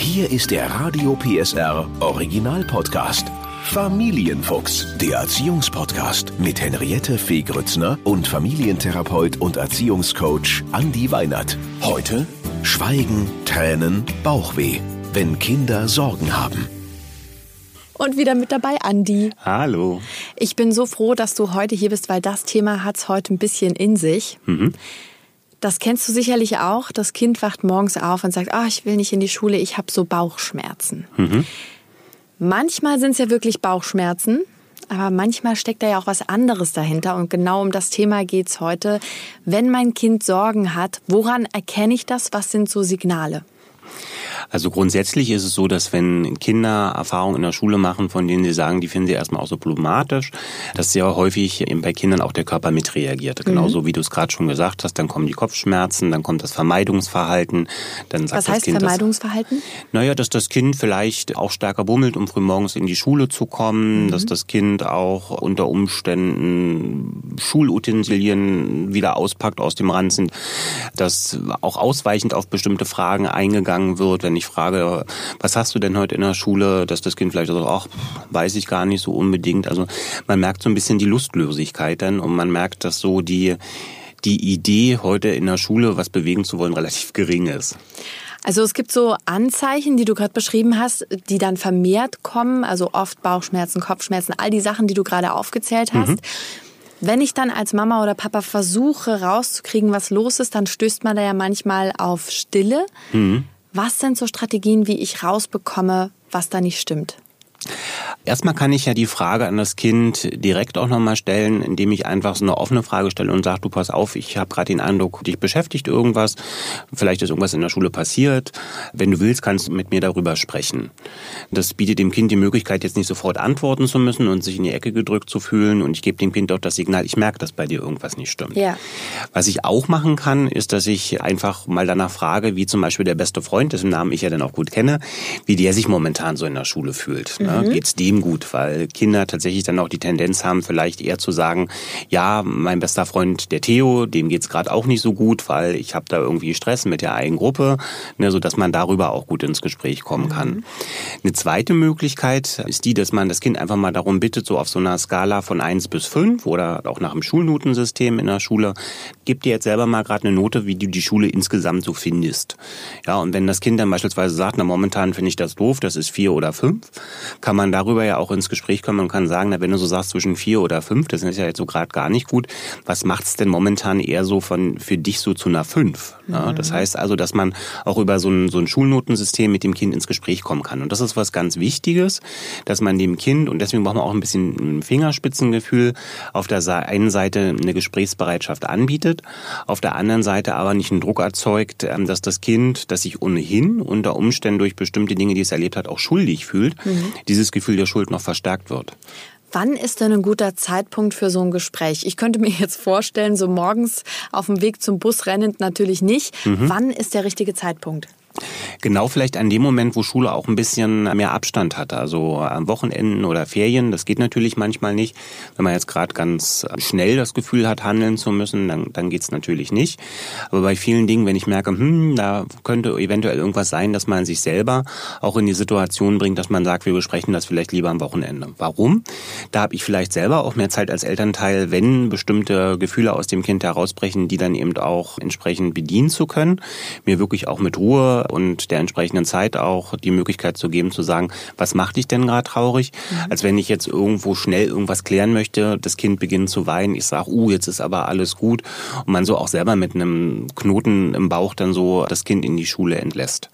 Hier ist der Radio PSR Original Podcast. Familienfuchs, der Erziehungspodcast mit Henriette Fee Grützner und Familientherapeut und Erziehungscoach Andi Weinert. Heute Schweigen, Tränen, Bauchweh, wenn Kinder Sorgen haben. Und wieder mit dabei Andi. Hallo. Ich bin so froh, dass du heute hier bist, weil das Thema hat es heute ein bisschen in sich. Mhm. Das kennst du sicherlich auch. Das Kind wacht morgens auf und sagt, ah, ich will nicht in die Schule, ich habe so Bauchschmerzen. Mhm. Manchmal sind es ja wirklich Bauchschmerzen, aber manchmal steckt da ja auch was anderes dahinter. Und genau um das Thema geht's heute. Wenn mein Kind Sorgen hat, woran erkenne ich das? Was sind so Signale? Also grundsätzlich ist es so, dass wenn Kinder Erfahrungen in der Schule machen, von denen sie sagen, die finden sie erstmal auch so problematisch, dass sehr häufig bei Kindern auch der Körper mitreagiert. Mhm. Genauso wie du es gerade schon gesagt hast, dann kommen die Kopfschmerzen, dann kommt das Vermeidungsverhalten. Dann sagt Was heißt das kind, Vermeidungsverhalten? Dass, naja, dass das Kind vielleicht auch stärker bummelt, um frühmorgens in die Schule zu kommen, mhm. dass das Kind auch unter Umständen Schulutensilien wieder auspackt aus dem Ranzen, dass auch ausweichend auf bestimmte Fragen eingegangen wird, wenn ich frage, was hast du denn heute in der Schule, dass das Kind vielleicht sagt, ach, weiß ich gar nicht so unbedingt. Also man merkt so ein bisschen die Lustlosigkeit dann und man merkt, dass so die, die Idee, heute in der Schule was bewegen zu wollen, relativ gering ist. Also es gibt so Anzeichen, die du gerade beschrieben hast, die dann vermehrt kommen, also oft Bauchschmerzen, Kopfschmerzen, all die Sachen, die du gerade aufgezählt hast. Mhm. Wenn ich dann als Mama oder Papa versuche rauszukriegen, was los ist, dann stößt man da ja manchmal auf Stille. Mhm. Was sind so Strategien, wie ich rausbekomme, was da nicht stimmt? Erstmal kann ich ja die Frage an das Kind direkt auch nochmal stellen, indem ich einfach so eine offene Frage stelle und sage, du pass auf, ich habe gerade den Eindruck, dich beschäftigt irgendwas, vielleicht ist irgendwas in der Schule passiert. Wenn du willst, kannst du mit mir darüber sprechen. Das bietet dem Kind die Möglichkeit, jetzt nicht sofort antworten zu müssen und sich in die Ecke gedrückt zu fühlen. Und ich gebe dem Kind auch das Signal, ich merke, dass bei dir irgendwas nicht stimmt. Ja. Was ich auch machen kann, ist, dass ich einfach mal danach frage, wie zum Beispiel der beste Freund, dessen Namen ich ja dann auch gut kenne, wie der sich momentan so in der Schule fühlt. Ne? Mhm. Geht's dem gut? Weil Kinder tatsächlich dann auch die Tendenz haben, vielleicht eher zu sagen, ja, mein bester Freund, der Theo, dem geht's gerade auch nicht so gut, weil ich habe da irgendwie Stress mit der eigenen Gruppe, ne, so dass man darüber auch gut ins Gespräch kommen mhm. kann. Eine zweite Möglichkeit ist die, dass man das Kind einfach mal darum bittet, so auf so einer Skala von eins bis fünf oder auch nach dem Schulnotensystem in der Schule, gib dir jetzt selber mal gerade eine Note, wie du die Schule insgesamt so findest. Ja, und wenn das Kind dann beispielsweise sagt, na momentan finde ich das doof, das ist vier oder fünf, kann man darüber ja auch ins Gespräch kommen und kann sagen, na, wenn du so sagst zwischen vier oder fünf, das ist ja jetzt so gerade gar nicht gut, was macht's denn momentan eher so von für dich so zu einer fünf? Ja, mhm. das heißt also, dass man auch über so ein, so ein Schulnotensystem mit dem Kind ins Gespräch kommen kann. Und das ist was ganz Wichtiges, dass man dem Kind, und deswegen braucht man auch ein bisschen ein Fingerspitzengefühl, auf der einen Seite eine Gesprächsbereitschaft anbietet, auf der anderen Seite aber nicht einen Druck erzeugt, ähm, dass das Kind, das sich ohnehin unter Umständen durch bestimmte Dinge, die es erlebt hat, auch schuldig fühlt, mhm. dieses Gefühl der Schuld noch verstärkt wird. Wann ist denn ein guter Zeitpunkt für so ein Gespräch? Ich könnte mir jetzt vorstellen, so morgens auf dem Weg zum Bus rennend natürlich nicht. Mhm. Wann ist der richtige Zeitpunkt? Genau vielleicht an dem Moment, wo Schule auch ein bisschen mehr Abstand hat. Also am Wochenenden oder Ferien, das geht natürlich manchmal nicht. Wenn man jetzt gerade ganz schnell das Gefühl hat, handeln zu müssen, dann, dann geht's natürlich nicht. Aber bei vielen Dingen, wenn ich merke, hm, da könnte eventuell irgendwas sein, dass man sich selber auch in die Situation bringt, dass man sagt, wir besprechen das vielleicht lieber am Wochenende. Warum? Da habe ich vielleicht selber auch mehr Zeit als Elternteil, wenn bestimmte Gefühle aus dem Kind herausbrechen, die dann eben auch entsprechend bedienen zu können. Mir wirklich auch mit Ruhe und der entsprechenden Zeit auch die Möglichkeit zu geben, zu sagen, was macht dich denn gerade traurig? Mhm. Als wenn ich jetzt irgendwo schnell irgendwas klären möchte, das Kind beginnt zu weinen, ich sage, uh, jetzt ist aber alles gut und man so auch selber mit einem Knoten im Bauch dann so das Kind in die Schule entlässt.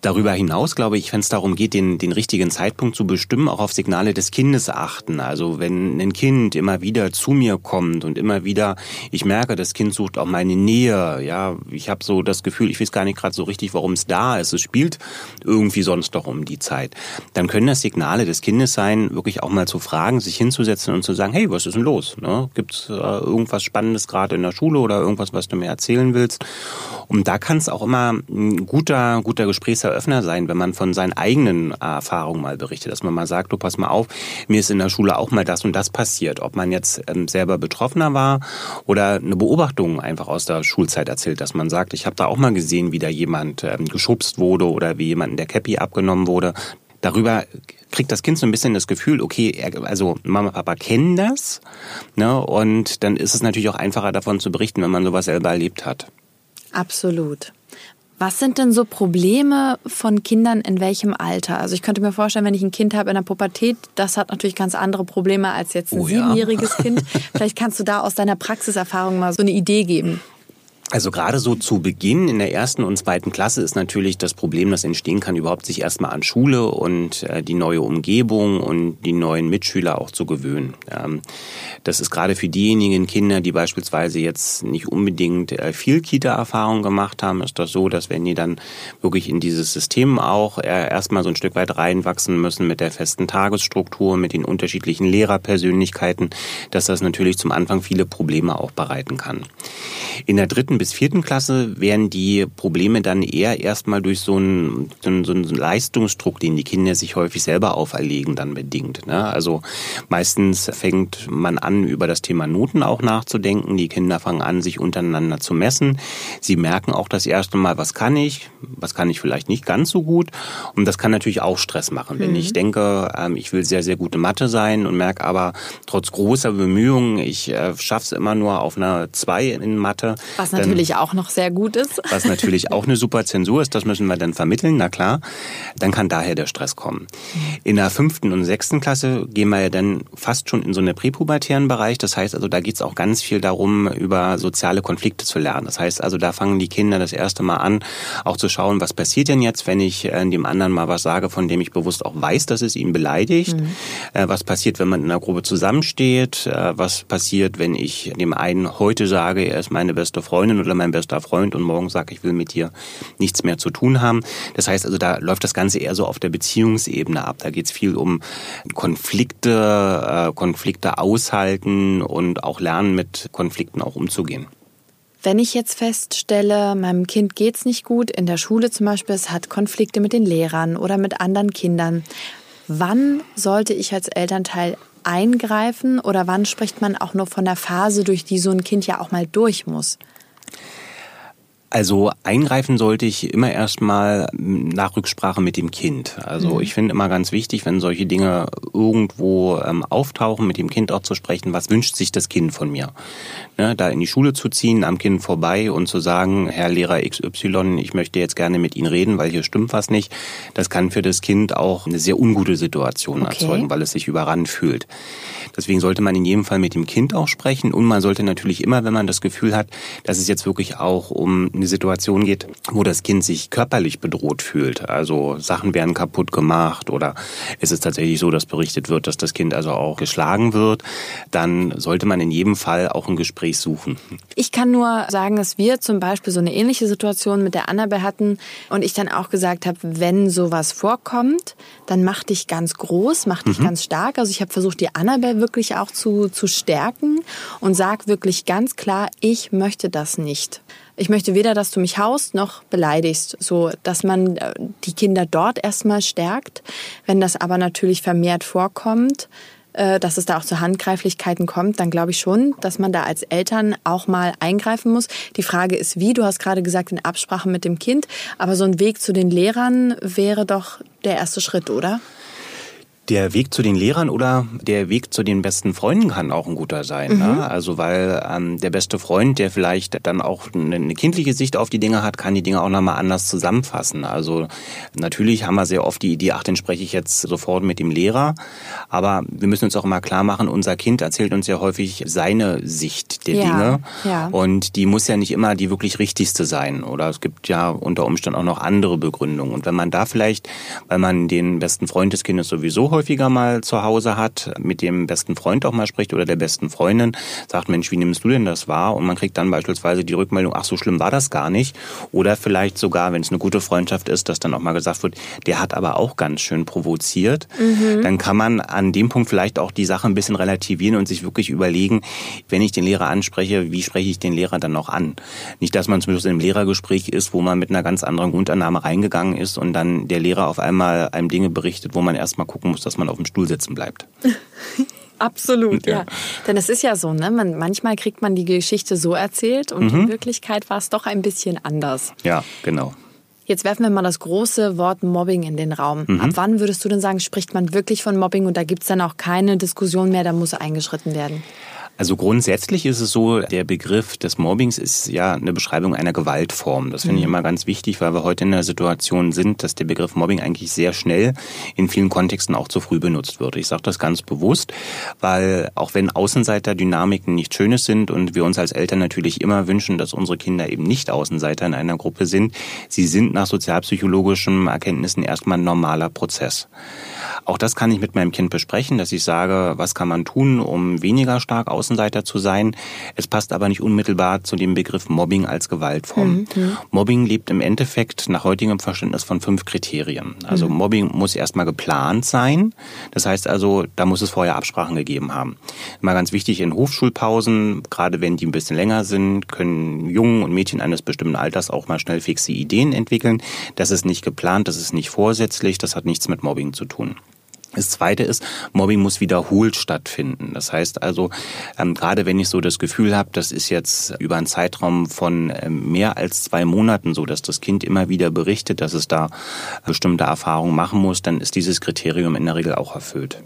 Darüber hinaus glaube ich, wenn es darum geht, den, den richtigen Zeitpunkt zu bestimmen, auch auf Signale des Kindes achten. Also wenn ein Kind immer wieder zu mir kommt und immer wieder, ich merke, das Kind sucht auch meine Nähe, ja, ich habe so das Gefühl, ich weiß gar nicht gerade so richtig, warum es da ist. Es spielt irgendwie sonst doch um die Zeit. Dann können das Signale des Kindes sein, wirklich auch mal zu fragen, sich hinzusetzen und zu sagen, hey, was ist denn los? Ne? Gibt es äh, irgendwas Spannendes gerade in der Schule oder irgendwas, was du mir erzählen willst? Und da kann es auch immer ein guter, guter Gesprächs großer Öffner sein, wenn man von seinen eigenen Erfahrungen mal berichtet, dass man mal sagt, du pass mal auf, mir ist in der Schule auch mal das und das passiert. Ob man jetzt ähm, selber Betroffener war oder eine Beobachtung einfach aus der Schulzeit erzählt, dass man sagt, ich habe da auch mal gesehen, wie da jemand ähm, geschubst wurde oder wie jemand in der Cappy abgenommen wurde. Darüber kriegt das Kind so ein bisschen das Gefühl, okay, also Mama, Papa kennen das, ne? Und dann ist es natürlich auch einfacher davon zu berichten, wenn man sowas selber erlebt hat. Absolut. Was sind denn so Probleme von Kindern in welchem Alter? Also ich könnte mir vorstellen, wenn ich ein Kind habe in der Pubertät, das hat natürlich ganz andere Probleme als jetzt ein oh ja. siebenjähriges Kind. Vielleicht kannst du da aus deiner Praxiserfahrung mal so eine Idee geben. Also gerade so zu Beginn in der ersten und zweiten Klasse ist natürlich das Problem, das entstehen kann, überhaupt sich erstmal an Schule und äh, die neue Umgebung und die neuen Mitschüler auch zu gewöhnen. Ähm, das ist gerade für diejenigen Kinder, die beispielsweise jetzt nicht unbedingt äh, viel Kita-Erfahrung gemacht haben, ist das so, dass wenn die dann wirklich in dieses System auch äh, erstmal so ein Stück weit reinwachsen müssen mit der festen Tagesstruktur, mit den unterschiedlichen Lehrerpersönlichkeiten, dass das natürlich zum Anfang viele Probleme auch bereiten kann. In der dritten bis vierten Klasse werden die Probleme dann eher erstmal durch so einen, so einen, Leistungsdruck, den die Kinder sich häufig selber auferlegen, dann bedingt. Ne? Also meistens fängt man an, über das Thema Noten auch nachzudenken. Die Kinder fangen an, sich untereinander zu messen. Sie merken auch das erste Mal, was kann ich, was kann ich vielleicht nicht ganz so gut. Und das kann natürlich auch Stress machen. Mhm. Wenn ich denke, ähm, ich will sehr, sehr gute Mathe sein und merke aber trotz großer Bemühungen, ich äh, schaffe es immer nur auf einer 2 in Mathe. Was natürlich auch noch sehr gut ist. Was natürlich auch eine super Zensur ist, das müssen wir dann vermitteln, na klar. Dann kann daher der Stress kommen. In der fünften und sechsten Klasse gehen wir ja dann fast schon in so einen präpubertären Bereich. Das heißt also, da geht es auch ganz viel darum, über soziale Konflikte zu lernen. Das heißt also, da fangen die Kinder das erste Mal an, auch zu schauen, was passiert denn jetzt, wenn ich äh, dem anderen mal was sage, von dem ich bewusst auch weiß, dass es ihn beleidigt. Mhm. Äh, was passiert, wenn man in einer Gruppe zusammensteht? Äh, was passiert, wenn ich dem einen heute sage, er ist meine beste Freundin oder mein bester Freund und morgen sage, ich will mit dir nichts mehr zu tun haben. Das heißt also, da läuft das Ganze eher so auf der Beziehungsebene ab. Da geht es viel um Konflikte, äh, Konflikte aushalten und auch lernen, mit Konflikten auch umzugehen. Wenn ich jetzt feststelle, meinem Kind geht's nicht gut, in der Schule zum Beispiel, es hat Konflikte mit den Lehrern oder mit anderen Kindern, wann sollte ich als Elternteil eingreifen oder wann spricht man auch nur von der Phase, durch die so ein Kind ja auch mal durch muss? Also eingreifen sollte ich immer erstmal nach Rücksprache mit dem Kind. Also mhm. ich finde immer ganz wichtig, wenn solche Dinge irgendwo ähm, auftauchen, mit dem Kind auch zu sprechen, was wünscht sich das Kind von mir? Ne, da in die Schule zu ziehen, am Kind vorbei und zu sagen, Herr Lehrer XY, ich möchte jetzt gerne mit Ihnen reden, weil hier stimmt was nicht. Das kann für das Kind auch eine sehr ungute Situation okay. erzeugen, weil es sich überrannt fühlt. Deswegen sollte man in jedem Fall mit dem Kind auch sprechen und man sollte natürlich immer, wenn man das Gefühl hat, dass es jetzt wirklich auch um eine Situation geht, wo das Kind sich körperlich bedroht fühlt. Also Sachen werden kaputt gemacht oder es ist tatsächlich so, dass berichtet wird, dass das Kind also auch geschlagen wird, dann sollte man in jedem Fall auch ein Gespräch suchen. Ich kann nur sagen, dass wir zum Beispiel so eine ähnliche Situation mit der Annabelle hatten und ich dann auch gesagt habe, wenn sowas vorkommt, dann mach dich ganz groß, mach dich mhm. ganz stark. Also ich habe versucht, die Annabelle wirklich auch zu, zu stärken und sag wirklich ganz klar, ich möchte das nicht ich möchte weder, dass du mich haust noch beleidigst, so dass man äh, die Kinder dort erstmal stärkt. Wenn das aber natürlich vermehrt vorkommt, äh, dass es da auch zu Handgreiflichkeiten kommt, dann glaube ich schon, dass man da als Eltern auch mal eingreifen muss. Die Frage ist wie, du hast gerade gesagt, in Absprache mit dem Kind, aber so ein Weg zu den Lehrern wäre doch der erste Schritt, oder? Der Weg zu den Lehrern oder der Weg zu den besten Freunden kann auch ein guter sein. Ne? Mhm. Ne? Also weil ähm, der beste Freund, der vielleicht dann auch eine kindliche Sicht auf die Dinge hat, kann die Dinge auch nochmal anders zusammenfassen. Also natürlich haben wir sehr oft die Idee, ach, den spreche ich jetzt sofort mit dem Lehrer. Aber wir müssen uns auch immer klar machen, unser Kind erzählt uns ja häufig seine Sicht der ja, Dinge. Ja. Und die muss ja nicht immer die wirklich richtigste sein. Oder es gibt ja unter Umständen auch noch andere Begründungen. Und wenn man da vielleicht, weil man den besten Freund des Kindes sowieso häufiger mal zu Hause hat, mit dem besten Freund auch mal spricht oder der besten Freundin, sagt, Mensch, wie nimmst du denn das wahr? Und man kriegt dann beispielsweise die Rückmeldung, ach, so schlimm war das gar nicht. Oder vielleicht sogar, wenn es eine gute Freundschaft ist, dass dann auch mal gesagt wird, der hat aber auch ganz schön provoziert. Mhm. Dann kann man an dem Punkt vielleicht auch die Sache ein bisschen relativieren und sich wirklich überlegen, wenn ich den Lehrer anspreche, wie spreche ich den Lehrer dann noch an? Nicht, dass man zum Beispiel in einem Lehrergespräch ist, wo man mit einer ganz anderen Grundannahme reingegangen ist und dann der Lehrer auf einmal einem Dinge berichtet, wo man erstmal gucken muss, dass man auf dem Stuhl sitzen bleibt. Absolut, ja. ja. Denn es ist ja so, ne? Man, manchmal kriegt man die Geschichte so erzählt und mhm. in Wirklichkeit war es doch ein bisschen anders. Ja, genau. Jetzt werfen wir mal das große Wort Mobbing in den Raum. Mhm. Ab wann würdest du denn sagen, spricht man wirklich von Mobbing und da gibt es dann auch keine Diskussion mehr, da muss eingeschritten werden? Also grundsätzlich ist es so, der Begriff des Mobbings ist ja eine Beschreibung einer Gewaltform. Das finde ich mhm. immer ganz wichtig, weil wir heute in der Situation sind, dass der Begriff Mobbing eigentlich sehr schnell in vielen Kontexten auch zu früh benutzt wird. Ich sage das ganz bewusst, weil auch wenn Außenseiter-Dynamiken nicht Schönes sind und wir uns als Eltern natürlich immer wünschen, dass unsere Kinder eben nicht Außenseiter in einer Gruppe sind, sie sind nach sozialpsychologischen Erkenntnissen erstmal ein normaler Prozess. Auch das kann ich mit meinem Kind besprechen, dass ich sage, was kann man tun, um weniger stark Außenseiter zu sein. Es passt aber nicht unmittelbar zu dem Begriff Mobbing als Gewaltform. Mhm. mhm. Mobbing lebt im Endeffekt nach heutigem Verständnis von fünf Kriterien. Also mhm. Mobbing muss erstmal geplant sein. Das heißt also, da muss es vorher Absprachen gegeben haben. Mal ganz wichtig in Hochschulpausen, gerade wenn die ein bisschen länger sind, können Jungen und Mädchen eines bestimmten Alters auch mal schnell fixe Ideen entwickeln. Das ist nicht geplant, das ist nicht vorsätzlich, das hat nichts mit Mobbing zu tun. Das Zweite ist, Mobbing muss wiederholt stattfinden. Das heißt also, ähm, gerade wenn ich so das Gefühl habe, das ist jetzt über einen Zeitraum von ähm, mehr als zwei Monaten so, dass das Kind immer wieder berichtet, dass es da bestimmte Erfahrungen machen muss, dann ist dieses Kriterium in der Regel auch erfüllt.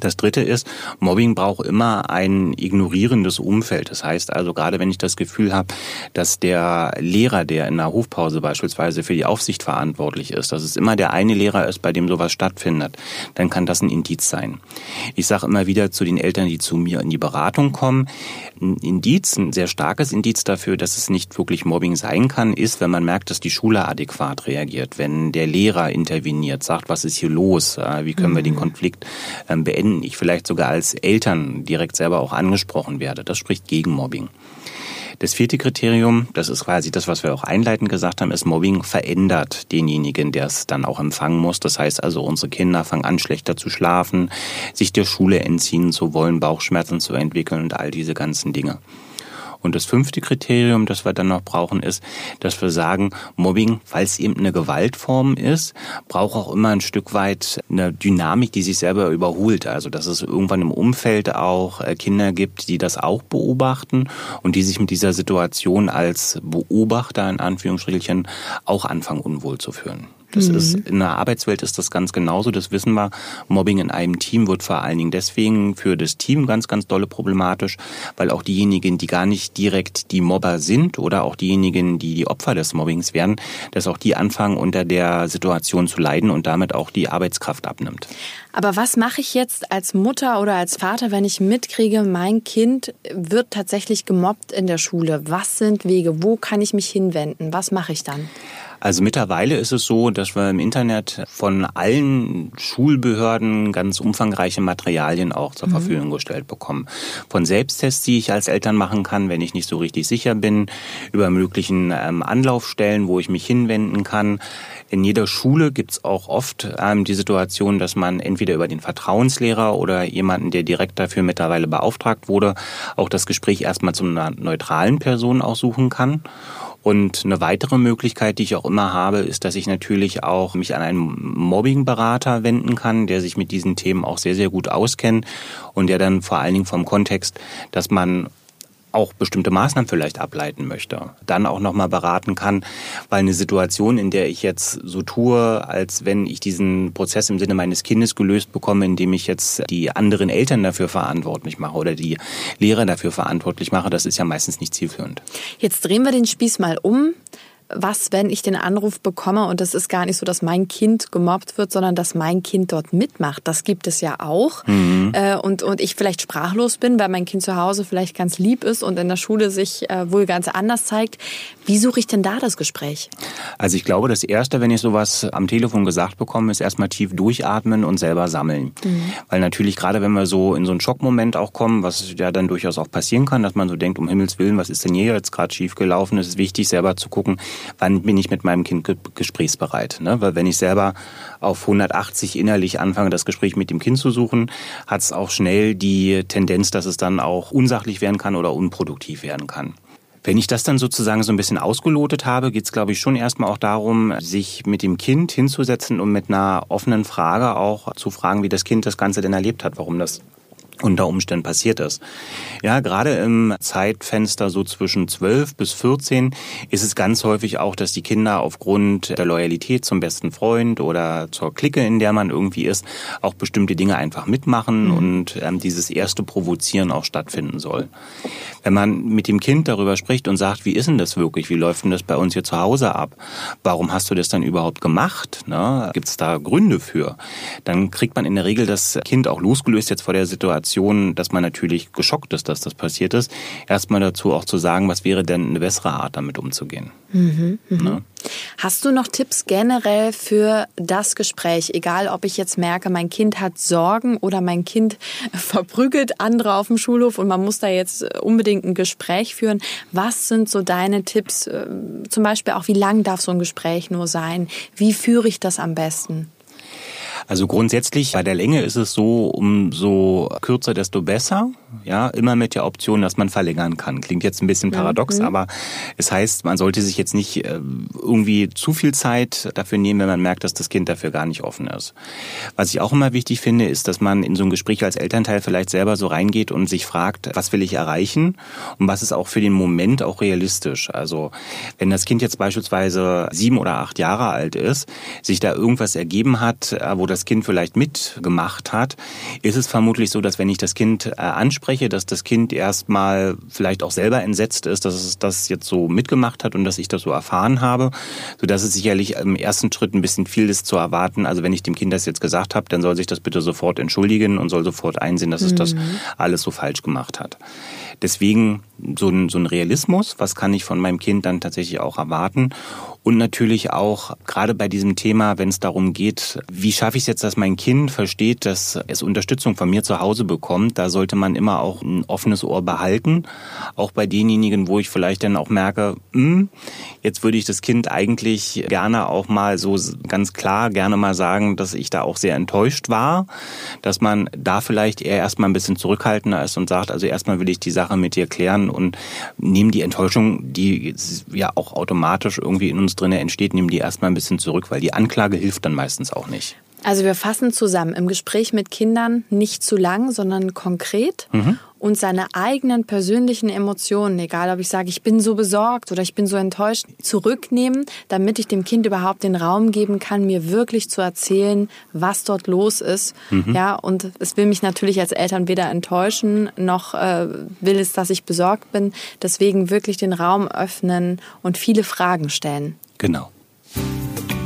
Das dritte ist, Mobbing braucht immer ein ignorierendes Umfeld. Das heißt also, gerade wenn ich das Gefühl habe, dass der Lehrer, der in der Hofpause beispielsweise für die Aufsicht verantwortlich ist, dass es immer der eine Lehrer ist, bei dem sowas stattfindet, dann kann das ein Indiz sein. Ich sage immer wieder zu den Eltern, die zu mir in die Beratung kommen, ein Indiz, ein sehr starkes Indiz dafür, dass es nicht wirklich Mobbing sein kann, ist, wenn man merkt, dass die Schule adäquat reagiert, wenn der Lehrer interveniert, sagt, was ist hier los, wie können wir den mhm. Konflikt ähm, beenden wenn ich vielleicht sogar als Eltern direkt selber auch angesprochen werde. Das spricht gegen Mobbing. Das vierte Kriterium, das ist quasi das, was wir auch einleitend gesagt haben, ist Mobbing verändert denjenigen, der es dann auch empfangen muss. Das heißt also, unsere Kinder fangen an, schlechter zu schlafen, sich der Schule entziehen zu wollen, Bauchschmerzen zu entwickeln und all diese ganzen Dinge. Und das fünfte Kriterium, das wir dann noch brauchen, ist, dass wir sagen, Mobbing, weil es eben eine Gewaltform ist, braucht auch immer ein Stück weit eine Dynamik, die sich selber überholt. Also dass es irgendwann im Umfeld auch äh, Kinder gibt, die das auch beobachten und die sich mit dieser Situation als Beobachter in Anführungsstrichelchen auch anfangen unwohl zu fühlen. Das mhm. ist, in der Arbeitswelt ist das ganz genauso, das wissen wir. Mobbing in einem Team wird vor allen Dingen deswegen für das Team ganz, ganz dolle problematisch, weil auch diejenigen, die gar nicht direkt die Mobber sind oder auch diejenigen, die die Opfer des Mobbings werden, dass auch die anfangen, unter der Situation zu leiden und damit auch die Arbeitskraft abnimmt. Aber was mache ich jetzt als Mutter oder als Vater, wenn ich mitkriege, mein Kind wird tatsächlich gemobbt in der Schule? Was sind Wege? Wo kann ich mich hinwenden? Was mache ich dann? Also mittlerweile ist es so, dass wir im Internet von allen Schulbehörden ganz umfangreiche Materialien auch zur mhm. Verfügung gestellt bekommen. Von Selbsttests, die ich als Eltern machen kann, wenn ich nicht so richtig sicher bin, über möglichen ähm, Anlaufstellen, wo ich mich hinwenden kann. In jeder Schule gibt's auch oft ähm, die Situation, dass man entweder über den Vertrauenslehrer oder jemanden, der direkt dafür mittlerweile beauftragt wurde, auch das Gespräch erstmal zu einer neutralen Person aussuchen kann. Und eine weitere Möglichkeit, die ich auch immer habe, ist, dass ich natürlich auch mich an einen Mobbingberater wenden kann, der sich mit diesen Themen auch sehr, sehr gut auskennt und der dann vor allen Dingen vom Kontext, dass man auch bestimmte Maßnahmen vielleicht ableiten möchte, dann auch nochmal beraten kann, weil eine Situation, in der ich jetzt so tue, als wenn ich diesen Prozess im Sinne meines Kindes gelöst bekomme, indem ich jetzt die anderen Eltern dafür verantwortlich mache oder die Lehrer dafür verantwortlich mache, das ist ja meistens nicht zielführend. Jetzt drehen wir den Spieß mal um was, wenn ich den Anruf bekomme und es ist gar nicht so, dass mein Kind gemobbt wird, sondern dass mein Kind dort mitmacht. Das gibt es ja auch. Mhm. Äh, und, und ich vielleicht sprachlos bin, weil mein Kind zu Hause vielleicht ganz lieb ist und in der Schule sich äh, wohl ganz anders zeigt. Wie suche ich denn da das Gespräch? Also ich glaube, das Erste, wenn ich sowas am Telefon gesagt bekomme, ist erstmal tief durchatmen und selber sammeln. Mhm. Weil natürlich gerade, wenn wir so in so einen Schockmoment auch kommen, was ja dann durchaus auch passieren kann, dass man so denkt, um Himmels Willen, was ist denn hier jetzt gerade schief gelaufen? Es ist wichtig, selber zu gucken, wann bin ich mit meinem Kind gesprächsbereit. Ne? Weil wenn ich selber auf 180 innerlich anfange, das Gespräch mit dem Kind zu suchen, hat es auch schnell die Tendenz, dass es dann auch unsachlich werden kann oder unproduktiv werden kann. Wenn ich das dann sozusagen so ein bisschen ausgelotet habe, geht es, glaube ich, schon erstmal auch darum, sich mit dem Kind hinzusetzen und mit einer offenen Frage auch zu fragen, wie das Kind das Ganze denn erlebt hat, warum das unter Umständen passiert ist. Ja, gerade im Zeitfenster so zwischen 12 bis 14 ist es ganz häufig auch, dass die Kinder aufgrund der Loyalität zum besten Freund oder zur Clique, in der man irgendwie ist, auch bestimmte Dinge einfach mitmachen mhm. und ähm, dieses erste Provozieren auch stattfinden soll. Wenn man mit dem Kind darüber spricht und sagt, wie ist denn das wirklich, wie läuft denn das bei uns hier zu Hause ab, warum hast du das dann überhaupt gemacht, ne? gibt es da Gründe für, dann kriegt man in der Regel das Kind auch losgelöst jetzt vor der Situation, Situation, dass man natürlich geschockt ist, dass das passiert ist, erstmal dazu auch zu sagen, was wäre denn eine bessere Art, damit umzugehen. Mhm, mh. ne? Hast du noch Tipps generell für das Gespräch? Egal, ob ich jetzt merke, mein Kind hat Sorgen oder mein Kind verprügelt andere auf dem Schulhof und man muss da jetzt unbedingt ein Gespräch führen. Was sind so deine Tipps? Äh, zum Beispiel auch, wie lang darf so ein Gespräch nur sein? Wie führe ich das am besten? Also grundsätzlich bei der Länge ist es so, umso kürzer, desto besser. Ja, immer mit der Option, dass man verlängern kann. Klingt jetzt ein bisschen paradox, mhm. aber es heißt, man sollte sich jetzt nicht äh, irgendwie zu viel Zeit dafür nehmen, wenn man merkt, dass das Kind dafür gar nicht offen ist. Was ich auch immer wichtig finde, ist, dass man in so ein Gespräch als Elternteil vielleicht selber so reingeht und sich fragt, was will ich erreichen und was ist auch für den Moment auch realistisch. Also wenn das Kind jetzt beispielsweise sieben oder acht Jahre alt ist, sich da irgendwas ergeben hat, äh, wo das Kind vielleicht mitgemacht hat, ist es vermutlich so, dass wenn ich das Kind äh, anspreche, dass das Kind erstmal vielleicht auch selber entsetzt ist, dass es das jetzt so mitgemacht hat und dass ich das so erfahren habe, so dass es sicherlich im ersten Schritt ein bisschen viel ist zu erwarten. Also wenn ich dem Kind das jetzt gesagt habe, dann soll sich das bitte sofort entschuldigen und soll sofort einsehen, dass es das mhm. alles so falsch gemacht hat. Deswegen so ein, so ein Realismus, was kann ich von meinem Kind dann tatsächlich auch erwarten und natürlich auch gerade bei diesem Thema, wenn es darum geht, wie schaffe ich es jetzt, dass mein Kind versteht, dass es Unterstützung von mir zu Hause bekommt, da sollte man immer auch ein offenes Ohr behalten. Auch bei denjenigen, wo ich vielleicht dann auch merke, hm, jetzt würde ich das Kind eigentlich gerne auch mal so ganz klar gerne mal sagen, dass ich da auch sehr enttäuscht war, dass man da vielleicht eher erstmal ein bisschen zurückhaltender ist und sagt, also erstmal will ich die Sache mit dir klären und nehme die Enttäuschung, die ja auch automatisch irgendwie in uns uns drin entsteht, nehmen die erstmal ein bisschen zurück, weil die Anklage hilft dann meistens auch nicht. Also wir fassen zusammen, im Gespräch mit Kindern nicht zu lang, sondern konkret mhm. und seine eigenen persönlichen Emotionen, egal ob ich sage, ich bin so besorgt oder ich bin so enttäuscht, zurücknehmen, damit ich dem Kind überhaupt den Raum geben kann, mir wirklich zu erzählen, was dort los ist. Mhm. Ja, und es will mich natürlich als Eltern weder enttäuschen, noch äh, will es, dass ich besorgt bin. Deswegen wirklich den Raum öffnen und viele Fragen stellen. Genau.